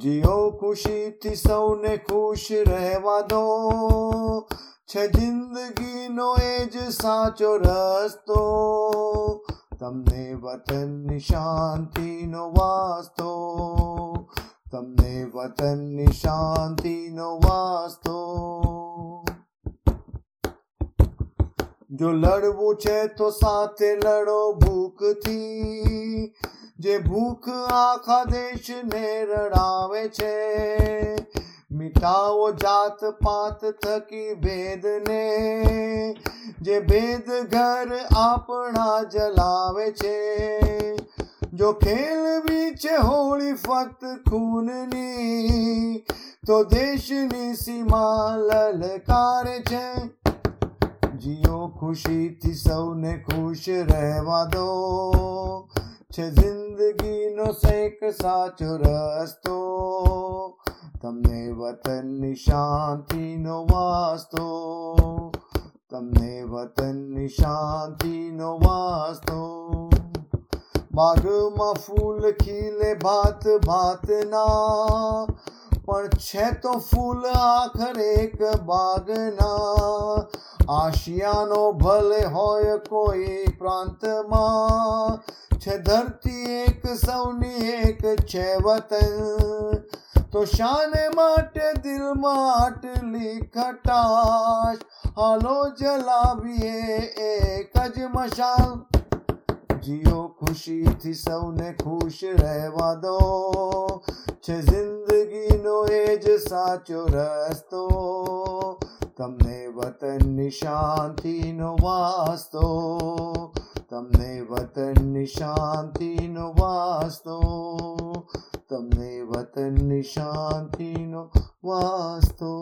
જીઓ ખુશીથી સૌને ખુશ રહેવા દો છે જિંદગીનો એ જ સાચો રસ્તો તમને વતનની શાંતિનો વાસ્તો તમને વતનની શાંતિનો વાસ્તો જો લડવું છે તો સાથે લડો ભૂખથી જે ભૂખ આખા દેશને રડાવે છે મિટાવો જાત પાત થકી ભેદને જે ભેદ ઘર આપણા જલાવે છે જો ખેલવી છે હોળી ફક્ત ખૂનની તો દેશની સીમા લલકારે છે જીઓ ખુશીથી સૌને ખુશ રહેવા દો છે જિંદગીનો શેક સાચો રસ્તો તમને વતનની શાંતિનો વાસ્તો તમને વતનની શાંતિનો વાસ્તો બાગમાં ફૂલ ખીલે ભાત ભાતના પણ છે તો ફૂલ આખર એક બાગના આશિયાનો ભલે હોય કોઈ પ્રાંતમાં, છે ધરતી એક, સૌની એક, છે વતન. તો શાને માટે દિલમાં આટલી ખટાશ હાલો જલાવીએ એક જ મશાલ. જીઓ ખુશીથી સૌને ખુશ રહેવા દો, છે જિંદગીનો એ જ સાચો રસ્તો. તમને વતનની શાંતિનો વાસ્તો તમને વતનની શાંતિનો વાસ્તો તમને વતનની શાંતિનો વાસ્તો